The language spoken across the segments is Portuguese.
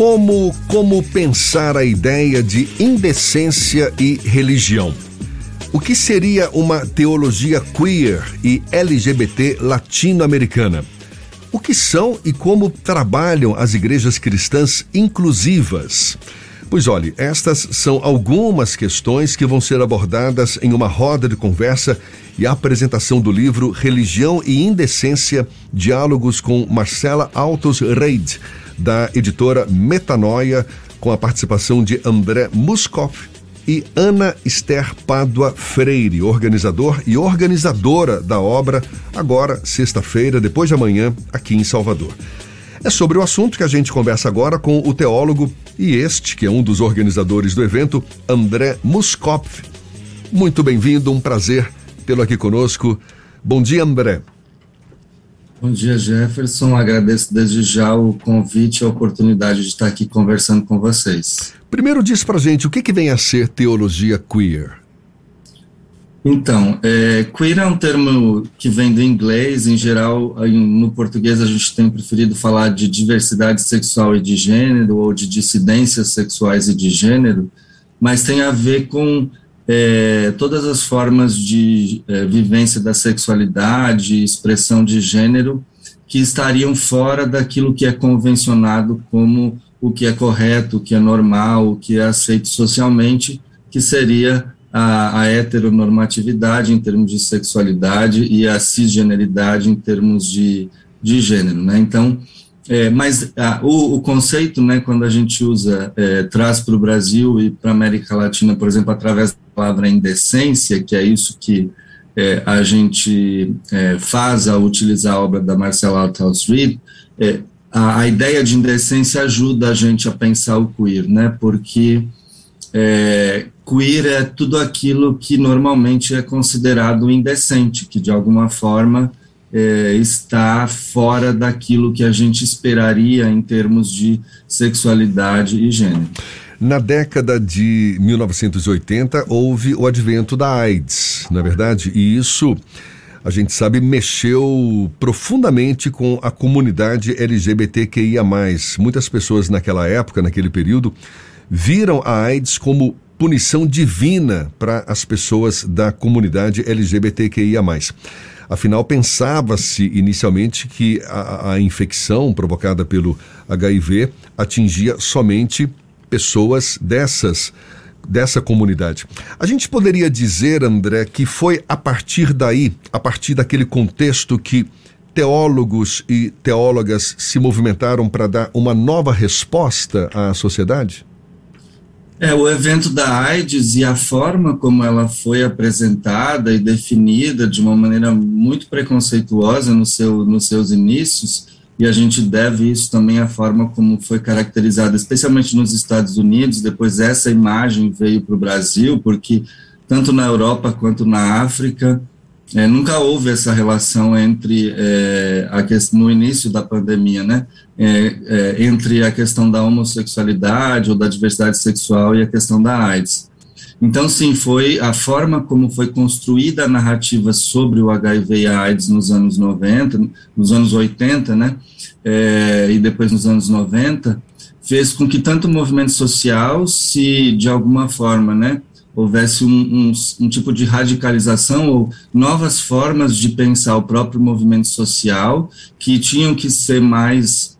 como, como pensar a ideia de indecência e religião? O que seria uma teologia queer e LGBT latino-americana? O que são e como trabalham as igrejas cristãs inclusivas? Pois olhe, estas são algumas questões que vão ser abordadas em uma roda de conversa e apresentação do livro Religião e Indecência Diálogos com Marcela Altos Reid, da editora Metanoia, com a participação de André Muskov e Ana Esther Pádua Freire, organizador e organizadora da obra, agora, sexta-feira, depois de amanhã, aqui em Salvador. É sobre o assunto que a gente conversa agora com o teólogo e este, que é um dos organizadores do evento, André Muskopf. Muito bem-vindo, um prazer tê-lo aqui conosco. Bom dia, André. Bom dia, Jefferson. Agradeço desde já o convite e a oportunidade de estar aqui conversando com vocês. Primeiro diz pra gente o que, que vem a ser teologia queer. Então, é, queer é um termo que vem do inglês, em geral, no português a gente tem preferido falar de diversidade sexual e de gênero, ou de dissidências sexuais e de gênero, mas tem a ver com é, todas as formas de é, vivência da sexualidade, expressão de gênero, que estariam fora daquilo que é convencionado como o que é correto, o que é normal, o que é aceito socialmente, que seria a, a heteronormatividade em termos de sexualidade e a cisgeneridade em termos de, de gênero, né? Então, é, mas a, o, o, conceito, né, quando a gente usa, é, traz para o Brasil e para a América Latina, por exemplo, através da palavra indecência, que é isso que é, a gente é, faz ao utilizar a obra da Marcela Althaus Reed, é, a, a, ideia de indecência ajuda a gente a pensar o queer, né, porque é, queer é tudo aquilo que normalmente é considerado indecente, que de alguma forma é, está fora daquilo que a gente esperaria em termos de sexualidade e gênero. Na década de 1980 houve o advento da AIDS, na é verdade, e isso a gente sabe mexeu profundamente com a comunidade LGBTQIA+. Muitas pessoas naquela época, naquele período, viram a AIDS como punição divina para as pessoas da comunidade LGBTQIA+. Afinal, pensava-se inicialmente que a, a, infecção provocada pelo HIV atingia somente pessoas dessas dessa comunidade. A gente poderia dizer, André, que foi a partir daí, a partir daquele contexto que teólogos e teólogas se movimentaram para dar uma nova resposta à sociedade? É, o evento da AIDS e a forma como ela foi apresentada e definida de uma maneira muito preconceituosa no seu, nos seus inícios, e a gente deve isso também à forma como foi caracterizada, especialmente nos Estados Unidos, depois essa imagem veio para o Brasil, porque tanto na Europa quanto na África, é, nunca houve essa relação entre é, a no início da pandemia, né, é, é, entre a questão da homossexualidade ou da diversidade sexual e a questão da AIDS. Então, sim, foi a forma como foi construída a narrativa sobre o HIV e a AIDS nos anos 90, nos anos 80, né, é, e depois nos anos 90, fez com que tanto o movimento social se, de alguma forma, né, houvesse um, um, um, tipo de radicalização ou novas formas de pensar o próprio movimento social que tinham que ser mais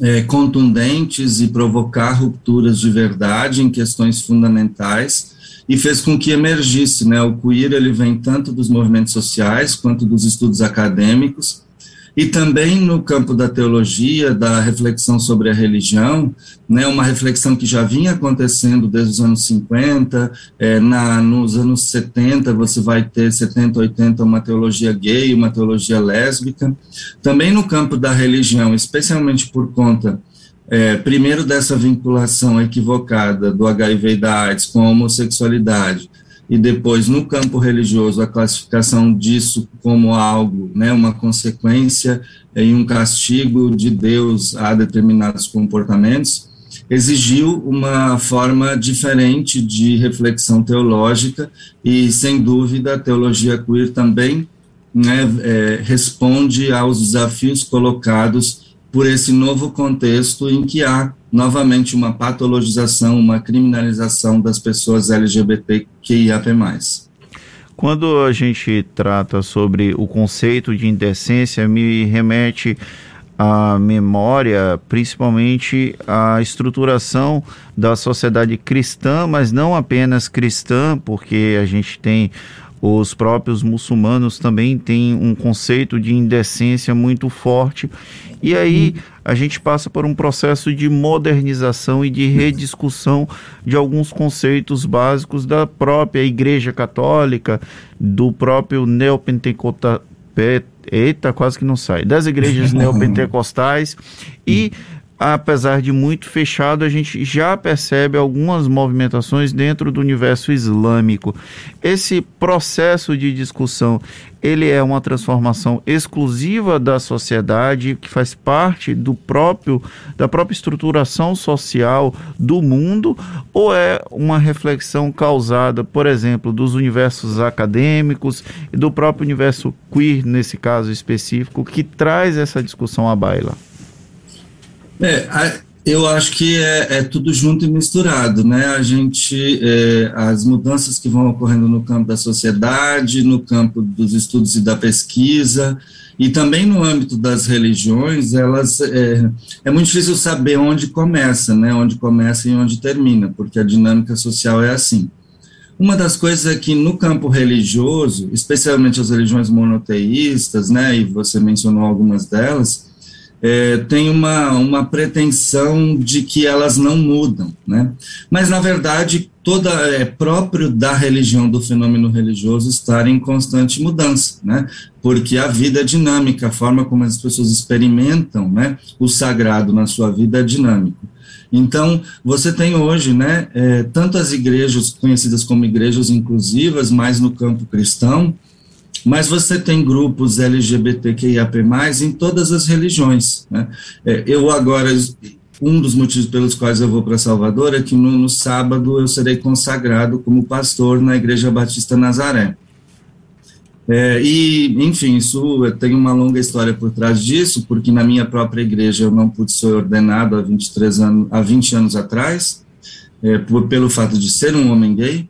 é, contundentes e provocar rupturas de verdade em questões fundamentais e fez com que emergisse, né, o queer ele vem tanto dos movimentos sociais quanto dos estudos acadêmicos e também no campo da teologia, da reflexão sobre a religião, né, uma reflexão que já vinha acontecendo desde os anos 50, é, na, nos anos 70 você vai ter, 70, 80, uma teologia gay, uma teologia lésbica, também no campo da religião, especialmente por conta é, primeiro dessa vinculação equivocada do HIV e da AIDS com a homossexualidade, e depois no campo religioso a classificação disso como algo, né, uma consequência e um castigo de Deus a determinados comportamentos, exigiu uma forma diferente de reflexão teológica e sem dúvida a teologia queer também né, é, responde aos desafios colocados por esse novo contexto em que há novamente uma patologização, uma criminalização das pessoas LGBTQIAP+. Quando a gente trata sobre o conceito de indecência, me remete à memória, principalmente à estruturação da sociedade cristã, mas não apenas cristã, porque a gente tem os próprios muçulmanos também têm um conceito de indecência muito forte. E aí a gente passa por um processo de modernização e de rediscussão de alguns conceitos básicos da própria Igreja Católica, do próprio neopentecostal. Eita, quase que não sai. Das igrejas neopentecostais e apesar de muito fechado, a gente já percebe algumas movimentações dentro do universo islâmico. Esse processo de discussão, ele é uma transformação exclusiva da sociedade que faz parte do próprio da própria estruturação social do mundo ou é uma reflexão causada, por exemplo, dos universos acadêmicos e do próprio universo queer nesse caso específico que traz essa discussão à baila? É, eu acho que é, é, tudo junto e misturado, né? A gente, é, as mudanças que vão ocorrendo no campo da sociedade, no campo dos estudos e da pesquisa, e também no âmbito das religiões, elas é, é muito difícil saber onde começa, né? Onde começa e onde termina, porque a dinâmica social é assim. Uma das coisas é que no campo religioso, especialmente as religiões monoteístas, né? E você mencionou algumas delas é, tem uma, uma pretensão de que elas não mudam, né? Mas, na verdade, toda é próprio da religião, do fenômeno religioso, estar em constante mudança, né? Porque a vida é dinâmica, a forma como as pessoas experimentam né, o sagrado na sua vida é dinâmico. Então, você tem hoje, né, é, tanto as igrejas conhecidas como igrejas inclusivas, mais no campo cristão, mas você tem grupos LGBTQIAP+, em todas as religiões. Né? É, eu agora, um dos motivos pelos quais eu vou para Salvador é que no, no, sábado eu serei consagrado como pastor na Igreja Batista Nazaré. É, e, enfim, isso tem uma longa história por trás disso, porque na minha própria igreja eu não pude ser ordenado há 23 anos, há 20 anos atrás, é, por, pelo fato de ser um homem gay,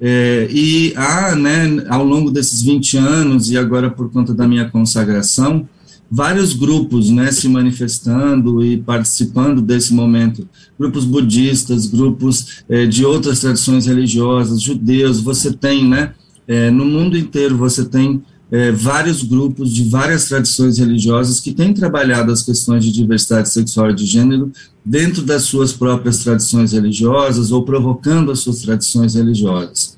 é, e há, né, ao longo desses 20 anos, e agora por conta da minha consagração, vários grupos né, se manifestando e participando desse momento. Grupos budistas, grupos é, de outras tradições religiosas, judeus, você tem, né, é, no mundo inteiro, você tem é, vários grupos de várias tradições religiosas que têm trabalhado as questões de diversidade sexual e de gênero dentro das suas próprias tradições religiosas ou provocando as suas tradições religiosas.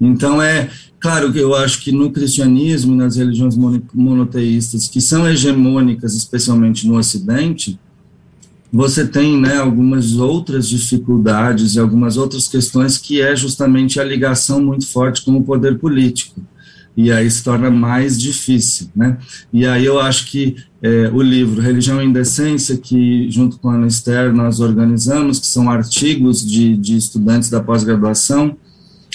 Então, é claro que eu acho que no cristianismo, nas religiões monoteístas, que são hegemônicas, especialmente no Ocidente, você tem né, algumas outras dificuldades e algumas outras questões que é justamente a ligação muito forte com o poder político e aí se torna mais difícil, né? E aí eu acho que é, o livro Religião e Indecência, que junto com a Anaster nós organizamos, que são artigos de, de estudantes da pós-graduação,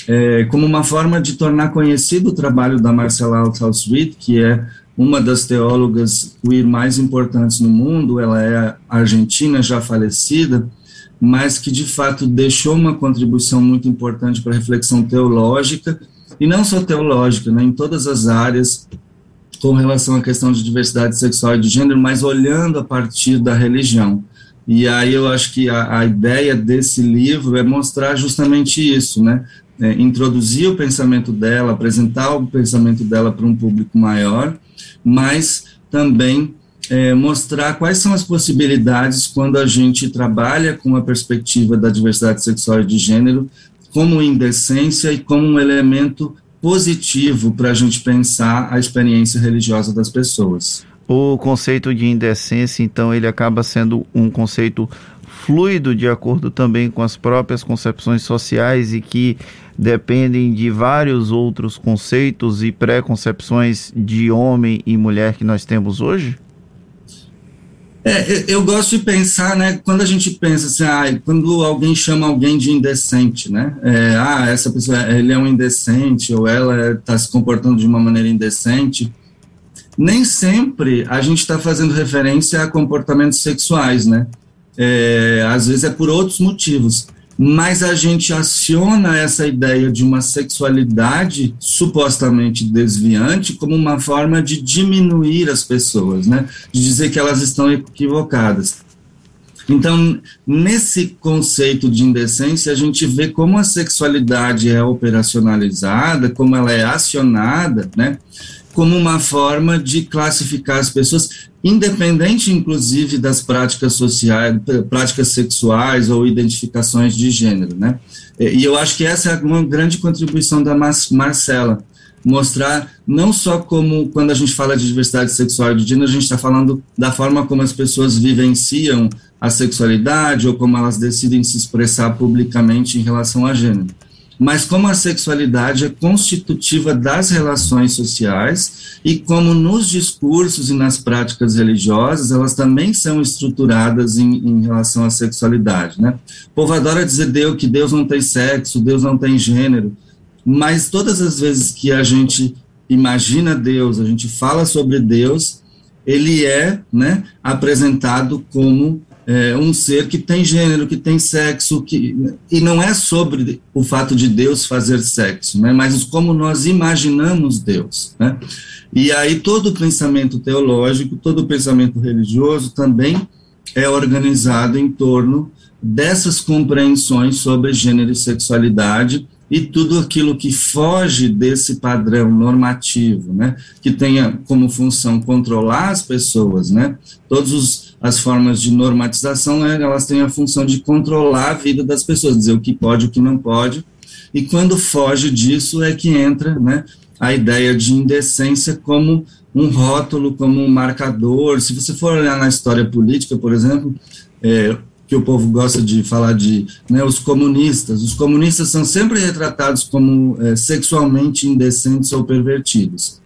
é, como uma forma de tornar conhecido o trabalho da Marcela Althaus-Witt, que é uma das teólogas queer mais importantes no mundo, ela é argentina, já falecida, mas que de fato deixou uma contribuição muito importante para a reflexão teológica, e não só teológica, né, em todas as áreas com relação à questão de diversidade sexual e de gênero, mas olhando a partir da religião. E aí eu acho que a, a ideia desse livro é mostrar justamente isso, né? É, introduzir o pensamento dela, apresentar o pensamento dela para um público maior, mas também é, mostrar quais são as possibilidades quando a gente trabalha com a perspectiva da diversidade sexual e de gênero como indecência e como um elemento positivo para a gente pensar a experiência religiosa das pessoas. O conceito de indecência, então, ele acaba sendo um conceito fluido de acordo também com as próprias concepções sociais e que dependem de vários outros conceitos e preconcepções de homem e mulher que nós temos hoje? É, eu gosto de pensar, né, quando a gente pensa assim, ah, quando alguém chama alguém de indecente, né, é, ah, essa pessoa, ele é um indecente, ou ela está se comportando de uma maneira indecente, nem sempre a gente está fazendo referência a comportamentos sexuais, né, é, às vezes é por outros motivos, mas a gente aciona essa ideia de uma sexualidade supostamente desviante como uma forma de diminuir as pessoas, né? De dizer que elas estão equivocadas. Então, nesse conceito de indecência, a gente vê como a sexualidade é operacionalizada, como ela é acionada, né? Como uma forma de classificar as pessoas, independente, inclusive, das práticas sociais, práticas sexuais ou identificações de gênero, né? E eu acho que essa é uma grande contribuição da Marcela, mostrar não só como, quando a gente fala de diversidade sexual e de gênero, a gente está falando da forma como as pessoas vivenciam a sexualidade ou como elas decidem se expressar publicamente em relação a gênero. Mas como a sexualidade é constitutiva das relações sociais e como nos discursos e nas práticas religiosas elas também são estruturadas em, em relação à sexualidade, né? O povo adora dizer Deus que Deus não tem sexo, Deus não tem gênero, mas todas as vezes que a gente imagina Deus, a gente fala sobre Deus, ele é, né, apresentado como é, um ser que tem gênero, que tem sexo, que, e não é sobre o fato de Deus fazer sexo, né, mas como nós imaginamos Deus. Né? E aí todo o pensamento teológico, todo o pensamento religioso também é organizado em torno dessas compreensões sobre gênero e sexualidade, e tudo aquilo que foge desse padrão normativo, né, que tenha como função controlar as pessoas, né, todas as formas de normatização, né, elas têm a função de controlar a vida das pessoas, dizer o que pode, o que não pode, e quando foge disso é que entra, né, a ideia de indecência como um rótulo, como um marcador. Se você for olhar na história política, por exemplo, é, que o povo gosta de falar de né, os comunistas. Os comunistas são sempre retratados como é, sexualmente indecentes ou pervertidos.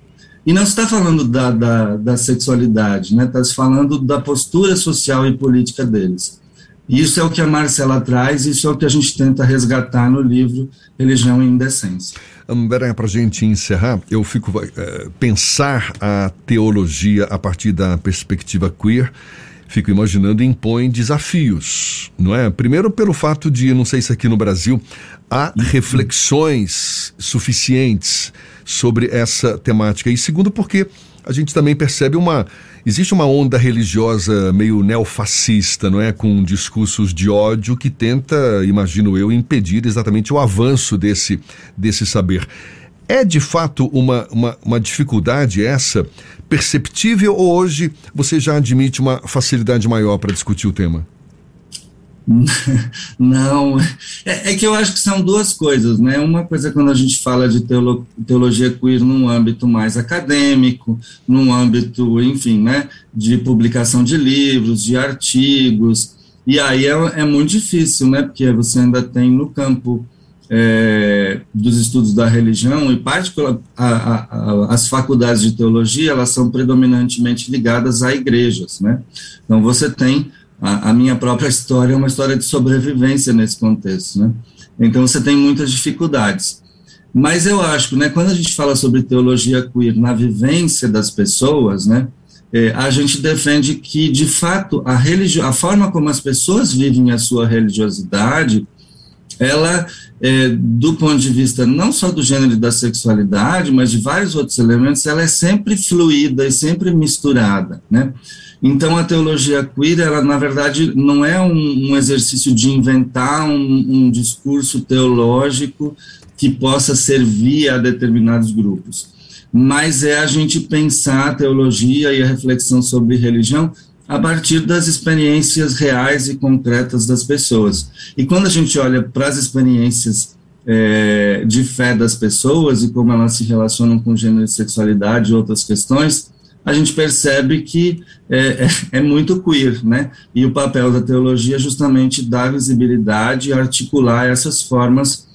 E não se está falando da, da, da sexualidade, está né, tá se falando da postura social e política deles. E isso é o que a Marcela traz, isso é o que a gente tenta resgatar no livro Religião e Indecência. André, para a gente encerrar, eu fico é, pensar a teologia a partir da perspectiva queer fico imaginando, impõe desafios, não é? Primeiro pelo fato de, não sei se aqui no Brasil há reflexões suficientes sobre essa temática. E segundo porque a gente também percebe uma existe uma onda religiosa meio neofascista, não é, com discursos de ódio que tenta, imagino eu, impedir exatamente o avanço desse desse saber. É de fato uma, uma, uma dificuldade essa perceptível ou hoje você já admite uma facilidade maior para discutir o tema? Não, é, é, que eu acho que são duas coisas, né? Uma coisa é quando a gente fala de teolo, teologia queer num âmbito mais acadêmico, num âmbito, enfim, né, de publicação de livros, de artigos, e aí é, é muito difícil, né? Porque você ainda tem no campo é, dos estudos da religião, e particular, a, a, a, as faculdades de teologia, elas são predominantemente ligadas a igrejas, né? Então, você tem, a, minha própria história é uma história de sobrevivência nesse contexto, né? Então, você tem muitas dificuldades. Mas eu acho, né, quando a gente fala sobre teologia queer na vivência das pessoas, né, é, a gente defende que, de fato, a, a forma como as pessoas vivem a sua religiosidade, ela, é, do ponto de vista não só do gênero e da sexualidade, mas de vários outros elementos, ela é sempre fluida e sempre misturada, né? Então, a teologia queer, ela, na verdade, não é um, um exercício de inventar um, um discurso teológico que possa servir a determinados grupos, mas é a gente pensar a teologia e a reflexão sobre religião a partir das experiências reais e concretas das pessoas. E quando a gente olha para as experiências é, de fé das pessoas e como elas se relacionam com gênero e sexualidade e outras questões, a gente percebe que é, é, é, muito queer, né? E o papel da teologia é justamente dar visibilidade e articular essas formas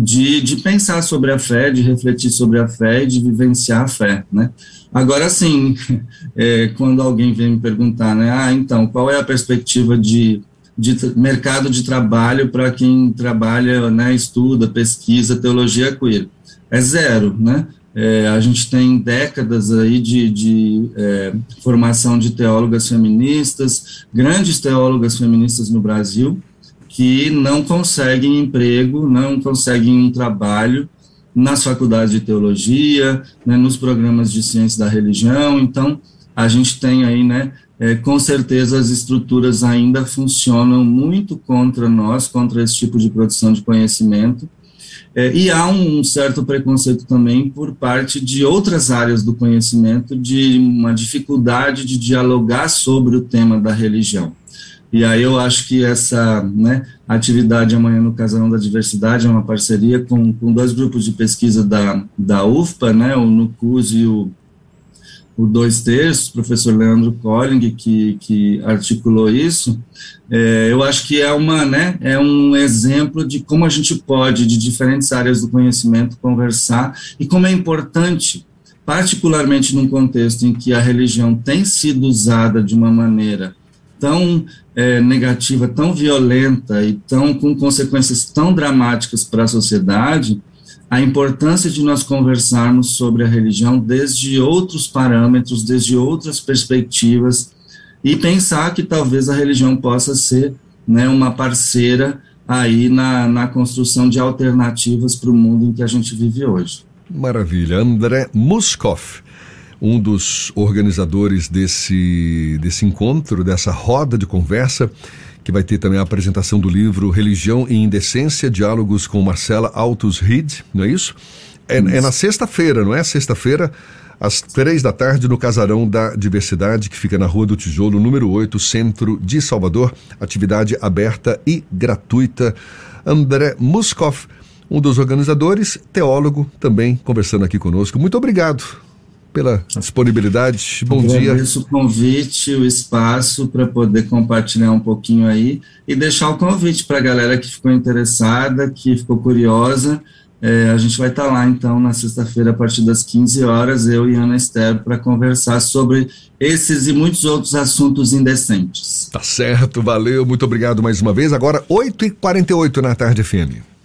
de, de pensar sobre a fé, de refletir sobre a fé e de vivenciar a fé, né? Agora sim, é, quando alguém vem me perguntar, né, ah, então, qual é a perspectiva de, de mercado de trabalho para quem trabalha, né, estuda, pesquisa teologia queer? É zero, né? É, a gente tem décadas aí de, de é, formação de teólogas feministas, grandes teólogas feministas no Brasil, que não conseguem emprego, não conseguem um trabalho nas faculdades de teologia, né, nos programas de ciência da religião. Então, a gente tem aí, né, é, com certeza as estruturas ainda funcionam muito contra nós, contra esse tipo de produção de conhecimento. É, e há um certo preconceito também por parte de outras áreas do conhecimento, de uma dificuldade de dialogar sobre o tema da religião. E aí eu acho que essa né, atividade amanhã no Casarão da Diversidade é uma parceria com, com dois grupos de pesquisa da, da UFPA, né, o NUCUS e o o dois terços, professor Leandro Colling, que, que articulou isso, é, eu acho que é, uma, né, é um exemplo de como a gente pode, de diferentes áreas do conhecimento, conversar e como é importante, particularmente num contexto em que a religião tem sido usada de uma maneira tão é, negativa, tão violenta e tão com consequências tão dramáticas para a sociedade, a importância de nós conversarmos sobre a religião desde outros parâmetros, desde outras perspectivas, e pensar que talvez a religião possa ser né, uma parceira aí na, na construção de alternativas para o mundo em que a gente vive hoje. Maravilha. André Muskoff, um dos organizadores desse, desse encontro, dessa roda de conversa que vai ter também a apresentação do livro Religião e Indecência, Diálogos com Marcela Altos Reed, não é isso? É, é na sexta-feira, não é? Sexta-feira, às três da tarde, no Casarão da Diversidade, que fica na Rua do Tijolo, número 8, centro de Salvador. Atividade aberta e gratuita. André Muskoff, um dos organizadores, teólogo, também conversando aqui conosco. Muito obrigado pela disponibilidade. Bom Agradeço dia. Agradeço o convite, o espaço para poder compartilhar um pouquinho aí e deixar o convite para a galera que ficou interessada, que ficou curiosa. É, a gente vai estar tá lá, então, na sexta-feira, a partir das 15 horas, eu e Ana Esther, para conversar sobre esses e muitos outros assuntos indecentes. Tá certo, valeu, muito obrigado mais uma vez. Agora, 8h48 na tarde FM.